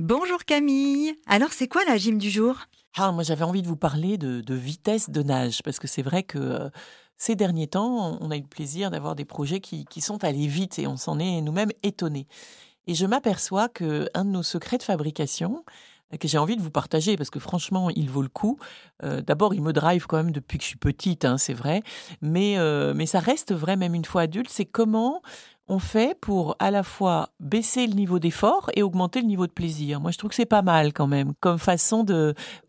Bonjour Camille. Alors c'est quoi la gym du jour? Ah, moi j'avais envie de vous parler de, vitesse de nage, parce que c'est vrai que euh, ces derniers temps, on a eu le plaisir d'avoir des projets qui, qui sont allés vite et on s'en est nous-mêmes étonnés. Et je m'aperçois que un de nos secrets de fabrication, que j'ai envie de vous partager parce que franchement, il vaut le coup. Euh, D'abord, il me drive quand même depuis que je suis petite, hein, c'est vrai, mais euh, mais ça reste vrai même une fois adulte. C'est comment on fait pour à la fois baisser le niveau d'effort et augmenter le niveau de plaisir. Moi, je trouve que c'est pas mal quand même comme façon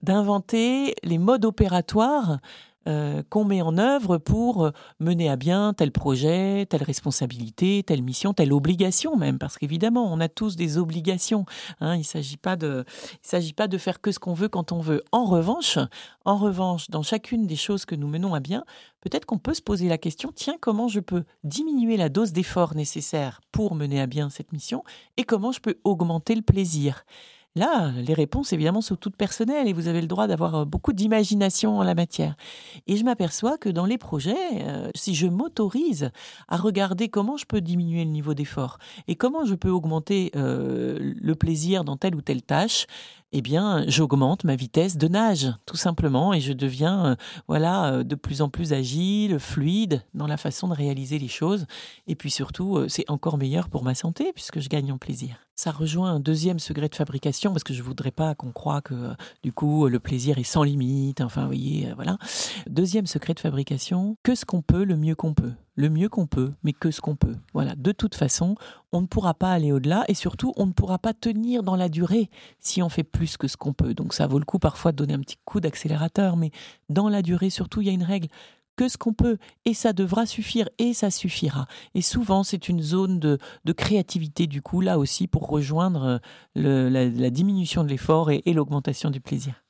d'inventer les modes opératoires euh, qu'on met en œuvre pour euh, mener à bien tel projet, telle responsabilité, telle mission, telle obligation même, parce qu'évidemment, on a tous des obligations. Hein, il ne s'agit pas de, s'agit pas de faire que ce qu'on veut quand on veut. En revanche, en revanche, dans chacune des choses que nous menons à bien, peut-être qu'on peut se poser la question tiens, comment je peux diminuer la dose d'effort nécessaire pour mener à bien cette mission et comment je peux augmenter le plaisir? Là, les réponses, évidemment, sont toutes personnelles et vous avez le droit d'avoir euh, beaucoup d'imagination en la matière. Et je m'aperçois que dans les projets, euh, si je m'autorise à regarder comment je peux diminuer le niveau d'effort et comment je peux augmenter euh, le plaisir dans telle ou telle tâche, eh bien, j'augmente ma vitesse de nage, tout simplement, et je deviens, voilà, de plus en plus agile, fluide dans la façon de réaliser les choses. Et puis surtout, c'est encore meilleur pour ma santé puisque je gagne en plaisir. Ça rejoint un deuxième secret de fabrication parce que je voudrais pas qu'on croie que du coup le plaisir est sans limite. Enfin, voyez, voilà. Deuxième secret de fabrication, que ce qu'on peut, le mieux qu'on peut le mieux qu'on peut, mais que ce qu'on peut. Voilà, de toute façon, on ne pourra pas aller au-delà et surtout, on ne pourra pas tenir dans la durée si on fait plus que ce qu'on peut. Donc ça vaut le coup parfois de donner un petit coup d'accélérateur, mais dans la durée, surtout, il y a une règle que ce qu'on peut et ça devra suffire et ça suffira. Et souvent, c'est une zone de, créativité, du coup, là aussi, pour rejoindre la, diminution de l'effort et l'augmentation du plaisir.